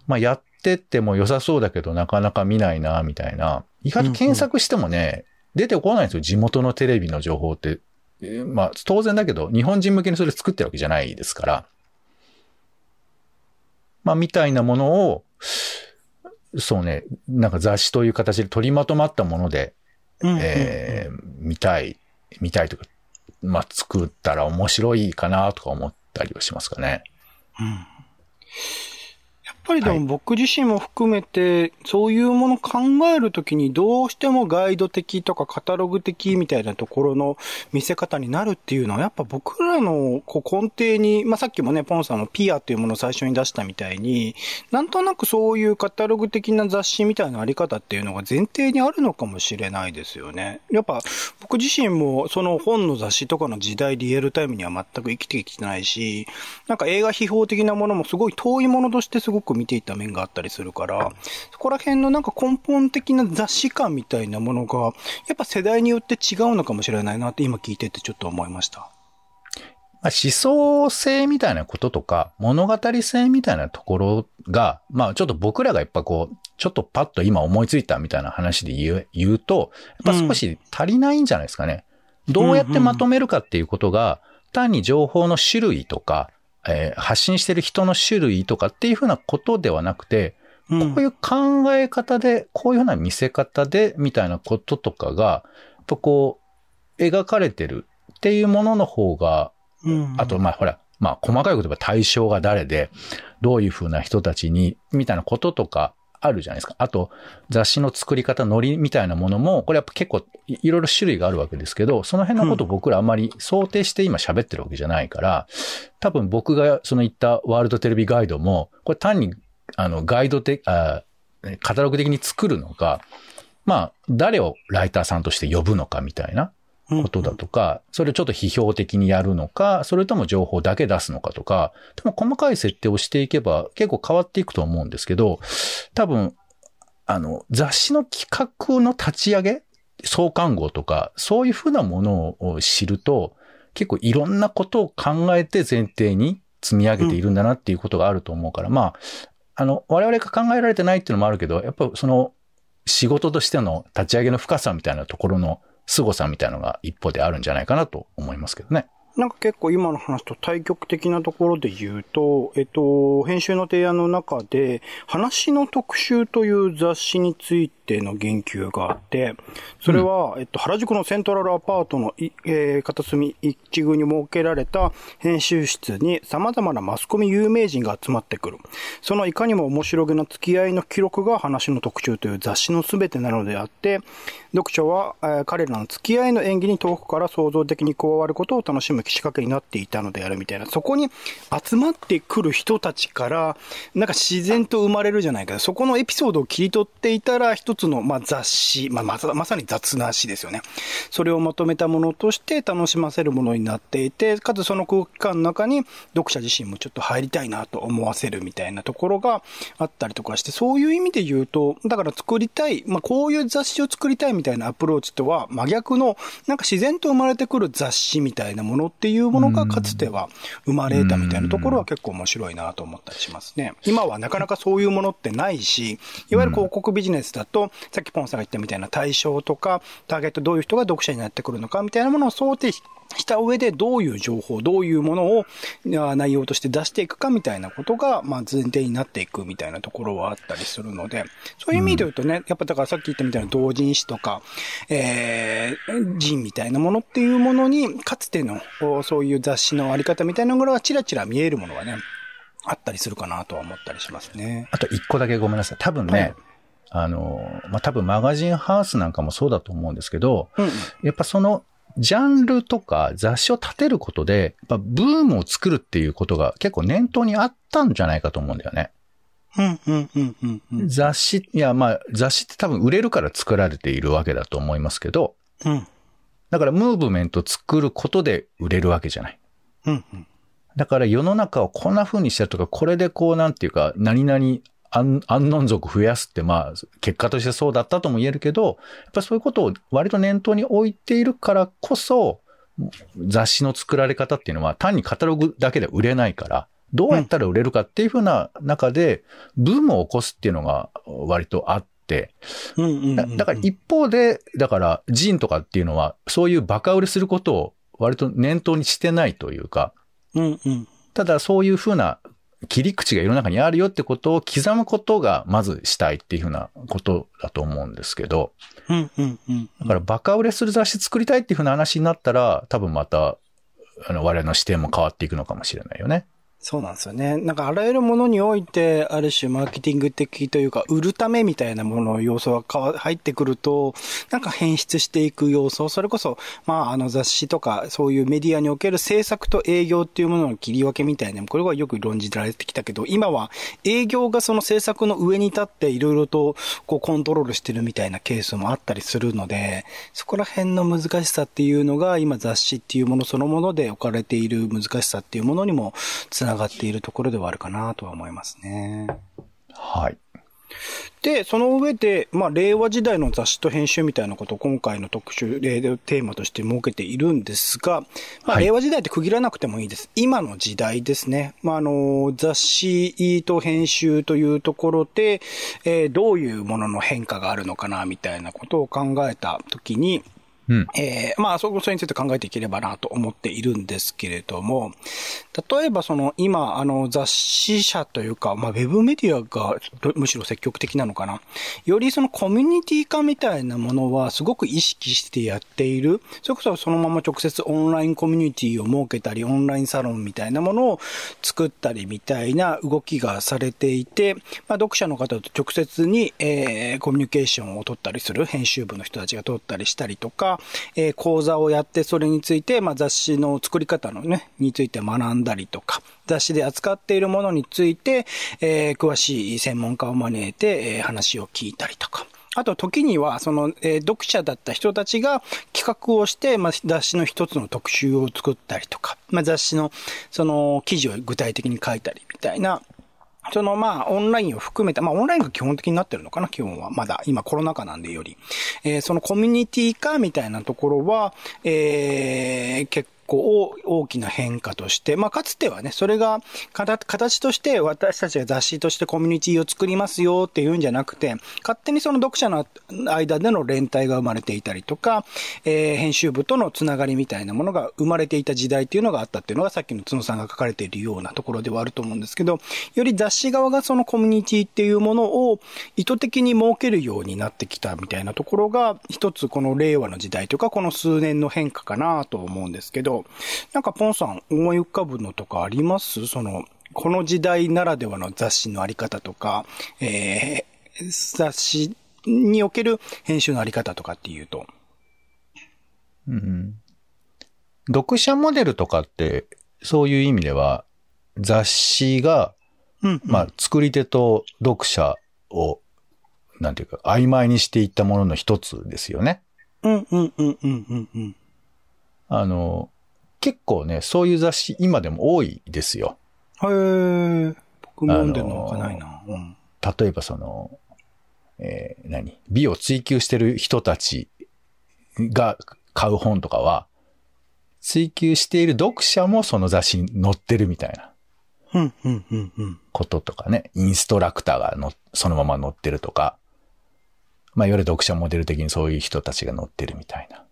まあやってっても良さそうだけど、なかなか見ないな、みたいな。意外と検索してもね、うんうん、出てこないんですよ。地元のテレビの情報ってまあ、当然だけど、日本人向けにそれ作ってるわけじゃないですから、まあ、みたいなものを、そうね、なんか雑誌という形で取りまとまったもので、えー、見たい、見たいとか、まあ、作ったら面白いかなとか思ったりはしますかね。うんぱりでも僕自身も含めて、そういうものを考えるときにどうしてもガイド的とかカタログ的みたいなところの見せ方になるっていうのは、やっぱ僕らのこう根底に、まあ、さっきもね、ポンさんもピアっていうものを最初に出したみたいに、なんとなくそういうカタログ的な雑誌みたいなあり方っていうのが前提にあるのかもしれないですよね。やっぱ僕自身もその本の雑誌とかの時代リアルタイムには全く生きてきてないし、なんか映画秘宝的なものもすごい遠いものとしてすごく見ていた面があったりするから、そこら辺のなんか根本的な雑誌感みたいなものが、やっぱ世代によって違うのかもしれないなって今聞いててちょっと思いました。思想性みたいなこととか、物語性みたいなところが、まあちょっと僕らがやっぱこう、ちょっとパッと今思いついたみたいな話で言う言うと、やっぱ少し足りないんじゃないですかね。どうやってまとめるかっていうことが、単に情報の種類とか、えー発信してる人の種類とかっていうふうなことではなくて、うん。こういう考え方で、こういうふうな見せ方で、みたいなこととかが、やっぱこう、描かれてるっていうものの方が、うん。あと、まあ、ほら、まあ、細かいこと言えば対象が誰で、どういうふうな人たちに、みたいなこととかあるじゃないですか。あと、雑誌の作り方、ノリみたいなものも、これやっぱ結構いいろいろ種類があるわけですけど、その辺のことを僕らあんまり想定して今喋ってるわけじゃないから、多分僕がその言ったワールドテレビガイドも、これ単に、あの、ガイド的、あカタログ的に作るのか、まあ、誰をライターさんとして呼ぶのかみたいなことだとか、それをちょっと批評的にやるのか、それとも情報だけ出すのかとか、でも細かい設定をしていけば結構変わっていくと思うんですけど、多分、あの、雑誌の企画の立ち上げ創刊号とか、そういうふうなものを知ると、結構いろんなことを考えて前提に積み上げているんだなっていうことがあると思うから、まあ、あの、我々が考えられてないっていうのもあるけど、やっぱその仕事としての立ち上げの深さみたいなところの凄さみたいなのが一方であるんじゃないかなと思いますけどね。なんか結構今の話と対極的なところで言うと、えっと、編集の提案の中で、話の特集という雑誌についての言及があって、それは、えっと、原宿のセントラルアパートのい、えー片隅一宮に設けられた編集室に様々なマスコミ有名人が集まってくる。そのいかにも面白げな付き合いの記録が話の特集という雑誌の全てなのであって、読者は、えー彼らの付き合いの演技に遠くから創造的に加わることを楽しむ仕掛けになっていたのであるみたいな。そこに集まってくる人たちから、なんか自然と生まれるじゃないか。そこのエピソードを切り取っていたら、一つの、まあ、雑誌、まあ、まさまさに雑な詩ですよね。それをまとめたものとして楽しませるものになっていて、かつその空間の中に読者自身もちょっと入りたいなと思わせるみたいなところがあったりとかして、そういう意味で言うと、だから作りたい、まあ、こういう雑誌を作りたいみたいなアプローチとは真逆の、なんか自然と生まれてくる雑誌みたいなものっていうものがかつては生まれたみたいなところは結構面白いなと思ったりしますね。今はなかなかそういうものってないし、いわゆる広告ビジネスだと、さっきポンさんが言ったみたいな対象とか、ターゲットどういう人が読者になってくるのかみたいなものを想定した上でどういう情報、どういうものをあ内容として出していくかみたいなことが、まあ前提になっていくみたいなところはあったりするので、そういう意味で言うとね、やっぱだからさっき言ったみたいな同人誌とか、えー、人みたいなものっていうものに、かつてのおそういう雑誌のあり方みたいなものがチラチラ見えるものがね、あったりするかなとは思ったりしますね。あと一個だけごめんなさい。多分ね、はいあの、まあ、多分マガジンハウスなんかもそうだと思うんですけど、うんうん。やっぱその、ジャンルとか雑誌を立てることで、やっぱブームを作るっていうことが結構念頭にあったんじゃないかと思うんだよね。うん、うん、うん、うんうん。雑誌、いやまあ雑誌って多分売れるから作られているわけだと思いますけど、うん、だからムーブメントを作ることで売れるわけじゃない。うん、うん。だから世の中をこんな風にしたりとか、これでこうなんていうか、何々安安穏族増やすって、まあ、結果としてそうだったとも言えるけど、やっぱそういうことを割と念頭に置いているからこそ、雑誌の作られ方っていうのは単にカタログだけで売れないから、どうやったら売れるかっていう風な中で、ブームを起こすっていうのが割とあって。だだから一方で、だからジンとかっていうのは、そういうバカ売れすることを割と念頭にしてないというか、うん、うん。ただそういうふうな切り口が世の中にあるよってことを刻むことがまずしたいっていうふうなことだと思うんですけど、うん、うん、うん。だからバカ売れする雑誌作りたいっていうふうな話になったら、多分また、あの、我々の視点も変わっていくのかもしれないよね。そうなんですよね。なんかあらゆるものにおいて、ある種マーケティング的というか、売るためみたいなものの要素が入ってくると、なんか変質していく要素、それこそ、まああの雑誌とか、そういうメディアにおける制作と営業っていうものの切り分けみたいな、これはよく論じられてきたけど、今は営業がその制作の上に立っていろいろとこうコントロールしてるみたいなケースもあったりするので、そこら辺の難しさっていうのが、今雑誌っていうものそのもので置かれている難しさっていうものにもつながっているところではあるかなとは思いますね。はい。で、その上で、まあ、令和時代の雑誌と編集みたいなことを今回の特集でテーマとして設けているんですが、まあ、はい令和時代って区切らなくてもいいです。今の時代ですね。まあ、あの、雑誌と編集というところで、えーどういうものの変化があるのかな、みたいなことを考えたときに、うん。えーまあ、そそれについて考えていければなと思っているんですけれども、例えばその今、あの雑誌社というか、まあ、ウェブメディアがむしろ積極的なのかな。よりそのコミュニティ化みたいなものはすごく意識してやっている。それこそそのまま直接オンラインコミュニティを設けたり、オンラインサロンみたいなものを作ったりみたいな動きがされていて、まあ、読者の方と直接に、えーコミュニケーションを取ったりする、編集部の人たちが取ったりしたりとか、えー講座をやってそれについて、まあ、雑誌の作り方のね、について学んだりとか、雑誌で扱っているものについて、えー詳しい専門家を招いて、えー話を聞いたりとか。あと、時には、その、えー読者だった人たちが企画をして、まあ、雑誌の一つの特集を作ったりとか、まあ、雑誌の、その、記事を具体的に書いたりみたいな、そのまあ、オンラインを含めた、まあ、オンラインが基本的になってるのかな、基本は。まだ、今コロナ禍なんでより。えーそのコミュニティ化みたいなところは、えー結構大きな変化として、まあ、かつてはね、それが形形として私たちが雑誌としてコミュニティを作りますよっていうんじゃなくて、勝手にその読者の間での連帯が生まれていたりとか、えー編集部とのつながりみたいなものが生まれていた時代っていうのがあったっていうのがさっきの角さんが書かれているようなところではあると思うんですけど、より雑誌側がそのコミュニティっていうものを意図的に設けるようになってきたみたいなところが、一つこの令和の時代というか、この数年の変化かなと思うんですけど、なんかポンさん思い浮かぶのとかあります？その、この時代ならではの雑誌のあり方とか、えー雑誌における編集のあり方とかっていうと？うん。読者モデルとかって、そういう意味では、雑誌が、うん、まあ、作り手と読者を、なんていうか、曖昧にしていったものの一つですよね。うん、うん、うん、うん、うん、うん。あの、結構ね、そういう雑誌今でも多いですよ。へえ、僕も読んでるのわかないな。うん。例えばその、えー何？美を追求してる人たちが買う本とかは、追求している読者もその雑誌に載ってるみたいなうん、うん、うん、うん。こととかね、インストラクターがのそのまま載ってるとか、まあ、いわゆる読者モデル的にそういう人たちが載ってるみたいな。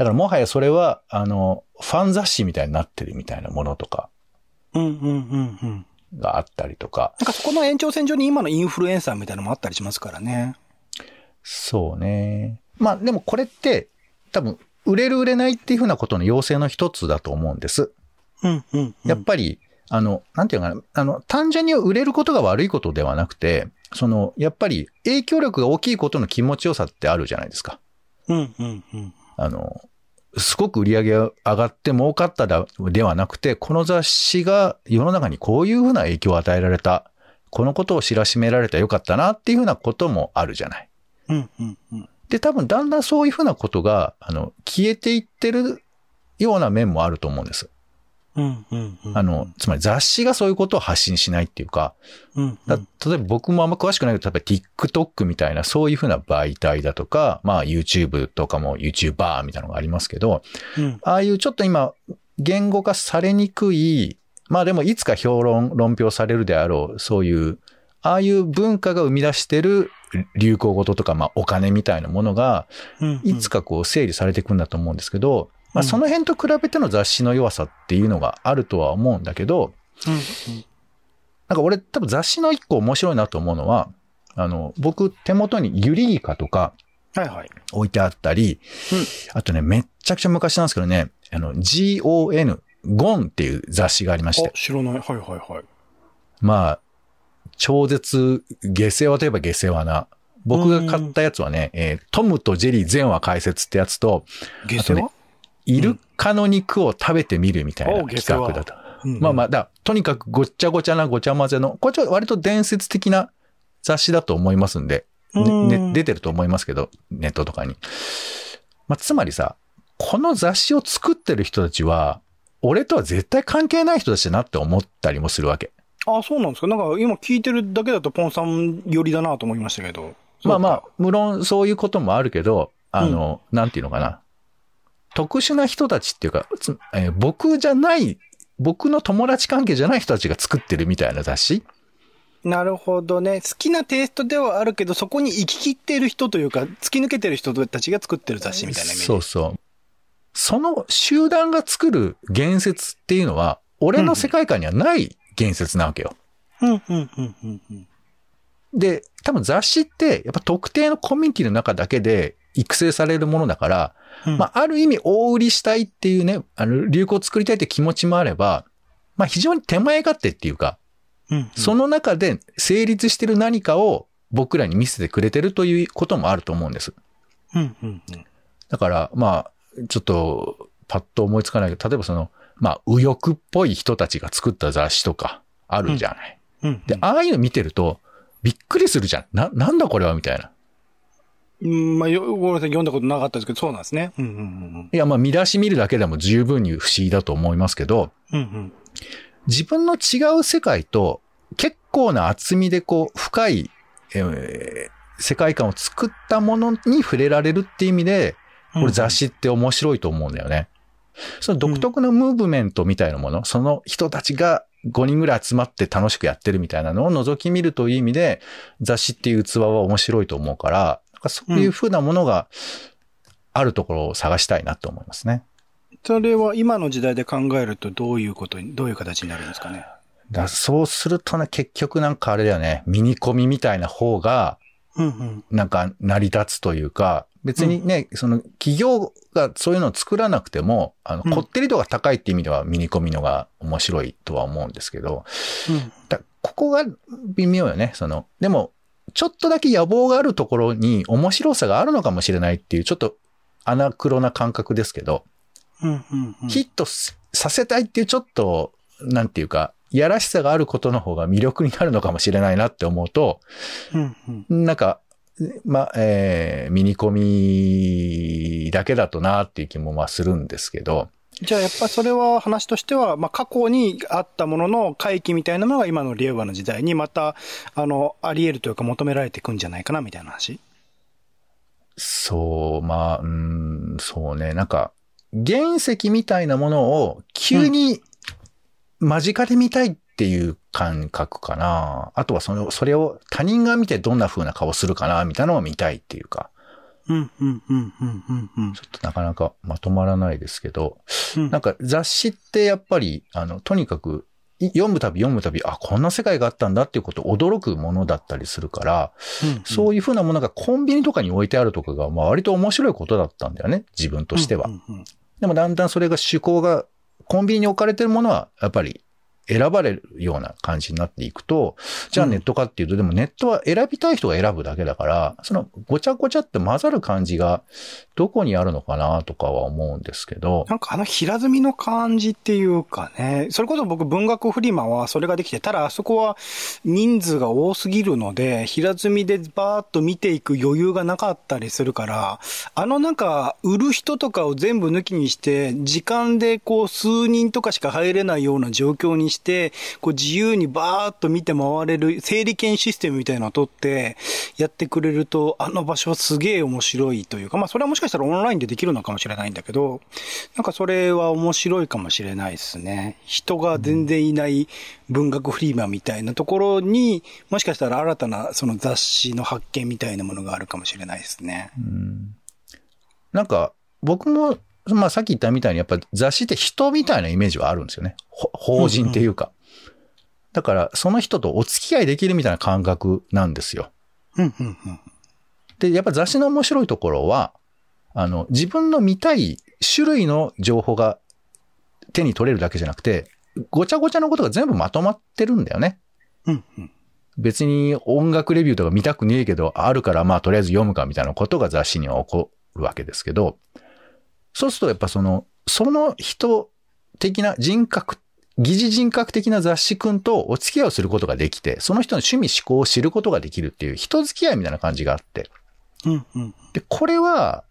だからもはやそれは、あの、ファン雑誌みたいになってるみたいなものとかうん、うん、うん、うん。があったりとか、なんかそこの延長線上に今のインフルエンサーみたいなのもあったりしますからね。そうね。まあでもこれって多分売れる売れないっていうふうなことの要請の一つだと思うんです。うん、うん、うん。やっぱり、あの、なんていうのかな、あの、単純に売れることが悪いことではなくて、その、やっぱり影響力が大きいことの気持ちよさってあるじゃないですか。うん、うん、うん。あの、すごく売り上げが上がって儲かっただではなくて、この雑誌が世の中にこういうふうな影響を与えられた、このことを知らしめられたらよかったなっていうふうなこともあるじゃない。うん、うん、うん。で、多分だんだんそういうふうなことが、あの、消えていってるような面もあると思うんです。うん、うん、うん。あの、つまり雑誌がそういうことを発信しないっていうか、うん、だ例えば僕もあんま詳しくないけど、例えば TikTok みたいなそういうふうな媒体だとか、まあ YouTube とかも YouTuber みたいなのがありますけど、うん、ああいうちょっと今、言語化されにくい、まあでもいつか評論、論評されるであろう、そういう、ああいう文化が生み出してる流行語ととか、まあお金みたいなものが、うん。いつかこう整理されていくんだと思うんですけど、まあうんその辺と比べての雑誌の弱さっていうのがあるとは思うんだけど、うん、なんか俺多分雑誌の一個面白いなと思うのは、あの、僕手元にユリギカとかはいはい。置いてあったり、うんあとね、めっちゃくちゃ昔なんですけどね、あの、GON、ゴンっていう雑誌がありましてあ、、知らない。はいはいはい。まあ、超絶、下世話といえば下世話な。僕が買ったやつはね、えートムとジェリー全話解説ってやつと、ゲセはイルカの肉を食べてみるみたいなお企画だと。うんまあまあ、だとにかくごっちゃごちゃなごちゃ混ぜの、これちょっと割と伝説的な雑誌だと思いますんで、ねうんね出てると思いますけど、ネットとかに。まあ、つまりさ、この雑誌を作ってる人たちは、俺とは絶対関係ない人たちだなって思ったりもするわけ。あ、そうなんですか？なんか今聞いてるだけだとポンさん寄りだなと思いましたけど。まあまあ無論そういうこともあるけど、あの、なんていうのかな。特殊な人たちっていうか、つえー僕じゃない、僕の友達関係じゃない人たちが作ってるみたいな雑誌？なるほどね。好きなテイストではあるけど、そこに行き切っている人というか、突き抜けてる人たちが作ってる雑誌みたいなイメージ。そうそう。その集団が作る言説っていうのは、俺の世界観にはない言説なわけよ。うん、うん、うん、うん、うん。で、多分雑誌って、やっぱ特定のコミュニティの中だけで育成されるものだから、うんまあ、ある意味大売りしたいっていうね、あの、流行を作りたいって気持ちもあれば、まあ、非常に手前勝手っていうか、うんうんその中で成立してる何かを僕らに見せてくれてるということもあると思うんです。うん、うん、うん。だから、まあ、ちょっと、パッと思いつかないけど、例えばその、まあ、右翼っぽい人たちが作った雑誌とか、あるじゃない。うんで、ああいうの見てると、びっくりするじゃん。な、なんだこれはみたいな。うん、まあ、よごめんなさい、読んだことなかったですけど、そうなんですね。いや、まあ、見出し見るだけでも十分に不思議だと思いますけど、うん。うん、自分の違う世界と結構な厚みでこう、深い、えー世界観を作ったものに触れられるっていう意味で、これ雑誌って面白いと思うんだよね。その独特のムーブメントみたいなもの、その人たちが5人ぐらい集まって楽しくやってるみたいなのを覗き見るという意味で、雑誌っていう器は面白いと思うから、なんかそういう風なものがあるところを探したいなと思いますね。それは今の時代で考えるとどういうことに、どういう形になるんですかね？だそうするとね、結局なんかあれだよね、ミニコミみたいな方が、うん、うん。なんか成り立つというか、別にね、その企業がそういうのを作らなくても、あの、うんこってり度が高いって意味ではミニコミのが面白いとは思うんですけど、うん。だここが微妙よね。その、でも、ちょっとだけ野望があるところに面白さがあるのかもしれないっていう、ちょっとアナクロな感覚ですけど、うん、うん、うん。ヒットすさせたいっていうちょっと、なんていうか、いやらしさがあることの方が魅力になるのかもしれないなって思うと、うん、うん。なんか、ま、えーミニコミだけだとなっていう気もまあするんですけど、じゃあやっぱそれは話としては、まあ過去にあったものの回帰みたいなものが今の令和の時代にまた、あの、あり得るというか求められていくんじゃないかなみたいな話？そう、まあ、うん、そうね、なんか、原石みたいなものを急に間近で見たいっていう感覚かな。あとはその、それを他人が見てどんな風な顔するかな、みたいなのを見たいっていうか、うん、うん、うん、うん、うん、うんちょっとなかなかまとまらないですけど、うん。なんか雑誌ってやっぱり、あの、とにかく、い読むたび読むたび、あ、こんな世界があったんだっていうことを驚くものだったりするから、うんそういうふうなものがコンビニとかに置いてあるとかが、まあ割と面白いことだったんだよね、自分としては。うんうんうんでもだんだんそれが趣向が、コンビニに置かれてるものは、やっぱり選ばれるような感じになっていくと、じゃあネットかっていうと、でもネットは選びたい人が選ぶだけだから、そのごちゃごちゃって混ざる感じが、どこにあるのかなとかは思うんですけど、なんかあの平積みの感じっていうかね、それこそ僕文学フリマはそれができて、ただあそこは人数が多すぎるので、平積みでバーッと見ていく余裕がなかったりするから、あのなんか売る人とかを全部抜きにして、時間でこう数人とかしか入れないような状況にして、こう自由にバーッと見て回れる整理券システムみたいなのを取ってやってくれると、あの場所はすげえ面白いというか、まあそれはもしかしたらオンラインでできるのかもしれないんだけど、なんかそれは面白いかもしれないですね。人が全然いない文学フリーマンみたいなところに、もしかしたら新たなその雑誌の発見みたいなものがあるかもしれないですね。うんなんか、僕も、まあさっき言ったみたいに、やっぱ雑誌って人みたいなイメージはあるんですよね。法人っていうか。だから、その人とお付き合いできるみたいな感覚なんですよ。で、やっぱ雑誌の面白いところは、あの、自分の見たい種類の情報が手に取れるだけじゃなくて、ごちゃごちゃのことが全部まとまってるんだよね。別に音楽レビューとか見たくねえけど、あるからまあとりあえず読むかみたいなことが雑誌には起こるわけですけど、そうするとやっぱその、その人的な人格、疑似人格的な雑誌くんとお付き合いをすることができて、その人の趣味思考を知ることができるっていう人付き合いみたいな感じがあって。うん、うん。で、これは、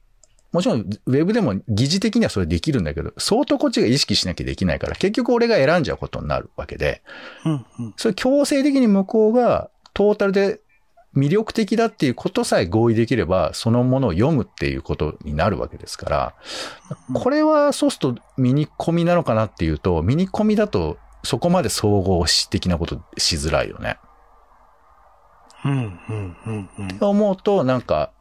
もちろん、ウェブでも疑似的にはそれできるんだけど、相当こっちが意識しなきゃできないから、結局俺が選んじゃうことになるわけで、うん、うん。それ強制的に向こうがトータルで魅力的だっていうことさえ合意できれば、そのものを読むっていうことになるわけですから、これはそうするとミニコミなのかなっていうと、ミニコミだとそこまで総合し的なことしづらいよね。うん、うん、うん、うん。と思うと、なんか、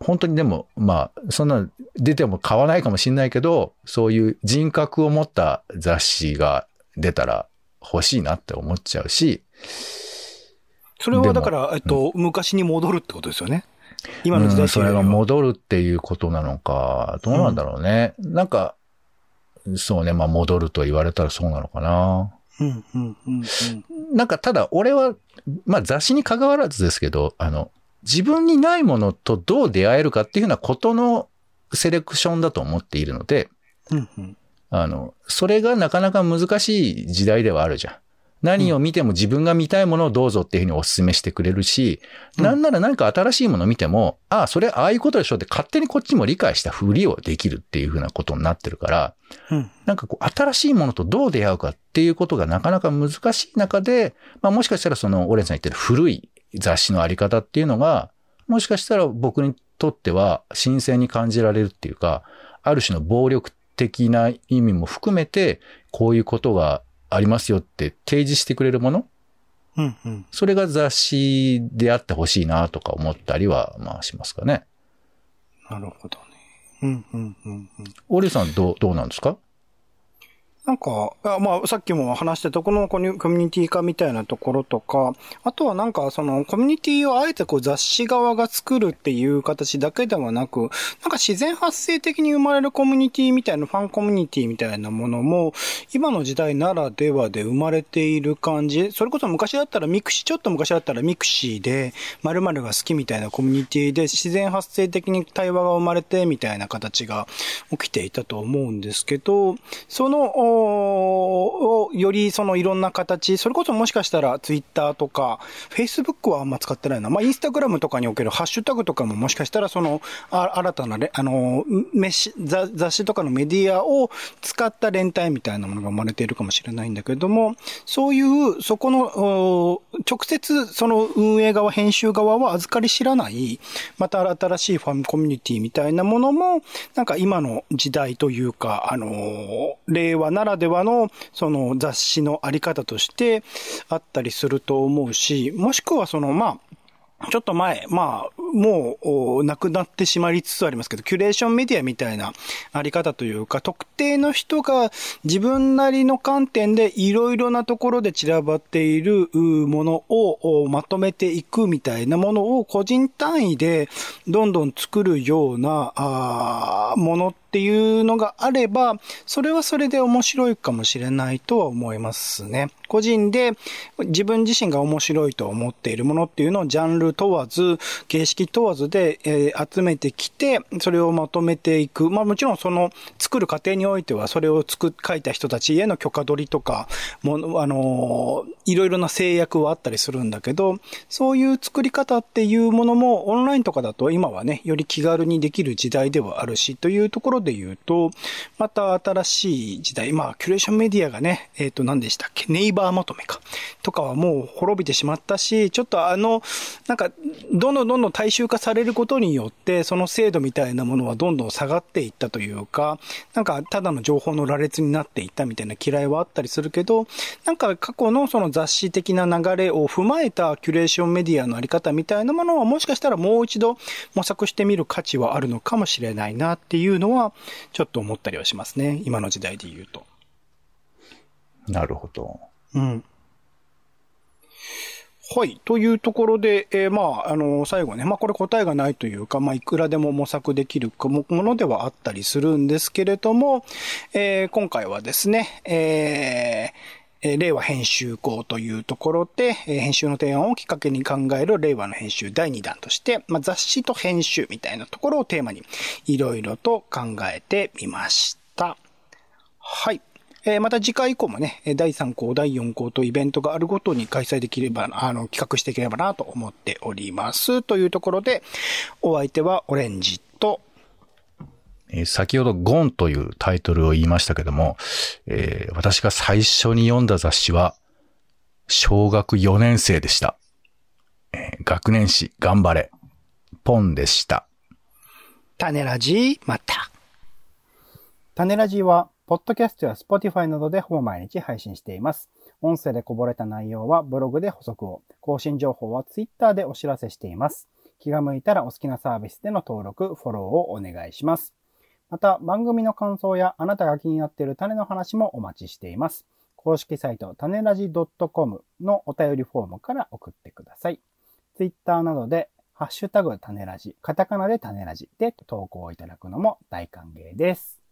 本当にでも、まあ、そんな出ても買わないかもしれないけど、そういう人格を持った雑誌が出たら欲しいなって思っちゃうし、それはだから、えっと、昔に戻るってことですよね。今の時うん、それが戻るっていうことなのか、どうなんだろうね。なんか、そうね、まあ戻ると言われたらそうなのかな。うん、うん、うん、うん。なんかただ俺は、まあ雑誌に関わらずですけど、あの、自分にないものとどう出会えるかっていうようなことのセレクションだと思っているので、うん、うん。あの、それがなかなか難しい時代ではあるじゃん。何を見ても自分が見たいものをどうぞっていうふうにお勧めしてくれるし、うん。なんなら何か新しいものを見ても、ああ、それああいうことでしょって勝手にこっちも理解したふりをできるっていうふうなことになってるから、うん、なんかこう、新しいものとどう出会うかっていうことがなかなか難しい中で、まあもしかしたらその、オレンさん言ってる古い雑誌のあり方っていうのが、もしかしたら僕にとっては新鮮に感じられるっていうか、ある種の暴力的な意味も含めて、こういうことがありますよって提示してくれるもの？うん、うん。それが雑誌であってほしいなとか思ったりは、まあしますかね。なるほどね。うん、うん、うん、うん。オレンさんどう、どうなんですか？なんか、まあ、さっきも話したとこのコミュコミュニティ化みたいなところとか、あとはなんか、その、コミュニティをあえてこう雑誌側が作るっていう形だけではなく、なんか自然発生的に生まれるコミュニティみたいな、ファンコミュニティみたいなものも、今の時代ならではで生まれている感じ。それこそ昔だったら mixi、ちょっと昔だったら mixi で、〇〇が好きみたいなコミュニティで自然発生的に対話が生まれてみたいな形が起きていたと思うんですけど、その、およりそのいろんな形、それこそもしかしたらツイッターとか、フェイスブックはあんま使ってないな。まあ、インスタグラムとかにおけるハッシュタグとかももしかしたらその、あ新たな、あの、メシ雑誌とかのメディアを使った連帯みたいなものが生まれているかもしれないんだけども、そういう、そこの、直接その運営側、編集側は預かり知らない、また新しいファンコミュニティみたいなものも、なんか今の時代というか、あの、令和ならではの、その雑誌のあり方としてあったりすると思うし、もしくはその、まあ、ちょっと前、まあ、もう、なくなってしまいつつありますけど、キュレーションメディアみたいなあり方というか、特定の人が自分なりの観点でいろいろなところで散らばっているものをまとめていくみたいなものを個人単位でどんどん作るような、あーものってていうのがあれば、それはそれで面白いかもしれないとは思いますね。個人で自分自身が面白いと思っているものっていうのをジャンル問わず、形式問わずで、えー集めてきて、それをまとめていく。まあもちろんその作る過程においては、それを作っ、書いた人たちへの許可取りとか、もの、あのーいろいろな制約はあったりするんだけど、そういう作り方っていうものもオンラインとかだと今はね、より気軽にできる時代ではあるし、というところで言うと、また新しい時代、まあ、キュレーションメディアがね、えっ、と、何でしたっけ、ネイバーまとめか、とかはもう滅びてしまったし、ちょっとあの、なんか、どんどんどんどん大衆化されることによって、その精度みたいなものはどんどん下がっていったというか、なんか、ただの情報の羅列になっていったみたいな嫌いはあったりするけど、なんか過去のその雑誌的な流れを踏まえたキュレーションメディアのあり方みたいなものはもしかしたらもう一度模索してみる価値はあるのかもしれないなっていうのはちょっと思ったりはしますね。今の時代で言うと。なるほど。うん。はい。というところで、えーまあ、あの、最後ね、まあ、これ答えがないというか、まあ、いくらでも模索できるもものではあったりするんですけれども、えー今回はですね、えーえ令和編集校というところで、え編集の提案をきっかけに考える令和の編集第2弾として、まあ、雑誌と編集みたいなところをテーマにいろいろと考えてみました。はい。えまた次回以降もね、第3項、第4項とイベントがあるごとに開催できれば、あの、企画していければなと思っております。というところで、お相手はオレンジ、えー先ほどゴンというタイトルを言いましたけども、えー私が最初に読んだ雑誌は、小学4年生でした。えー学年誌頑張れ、ポンでした。種ラジまた。種ラジは、ポッドキャストや Spotify などでほぼ毎日配信しています。音声でこぼれた内容はブログで補足を、更新情報は Twitter でお知らせしています。気が向いたらお好きなサービスでの登録、フォローをお願いします。また、番組の感想やあなたが気になっている種の話もお待ちしています。公式サイト、種ラジ .com のお便りフォームから送ってください。Twitter などで、ハッシュタグ種ラジ、カタカナで種ラジで投稿いただくのも大歓迎です。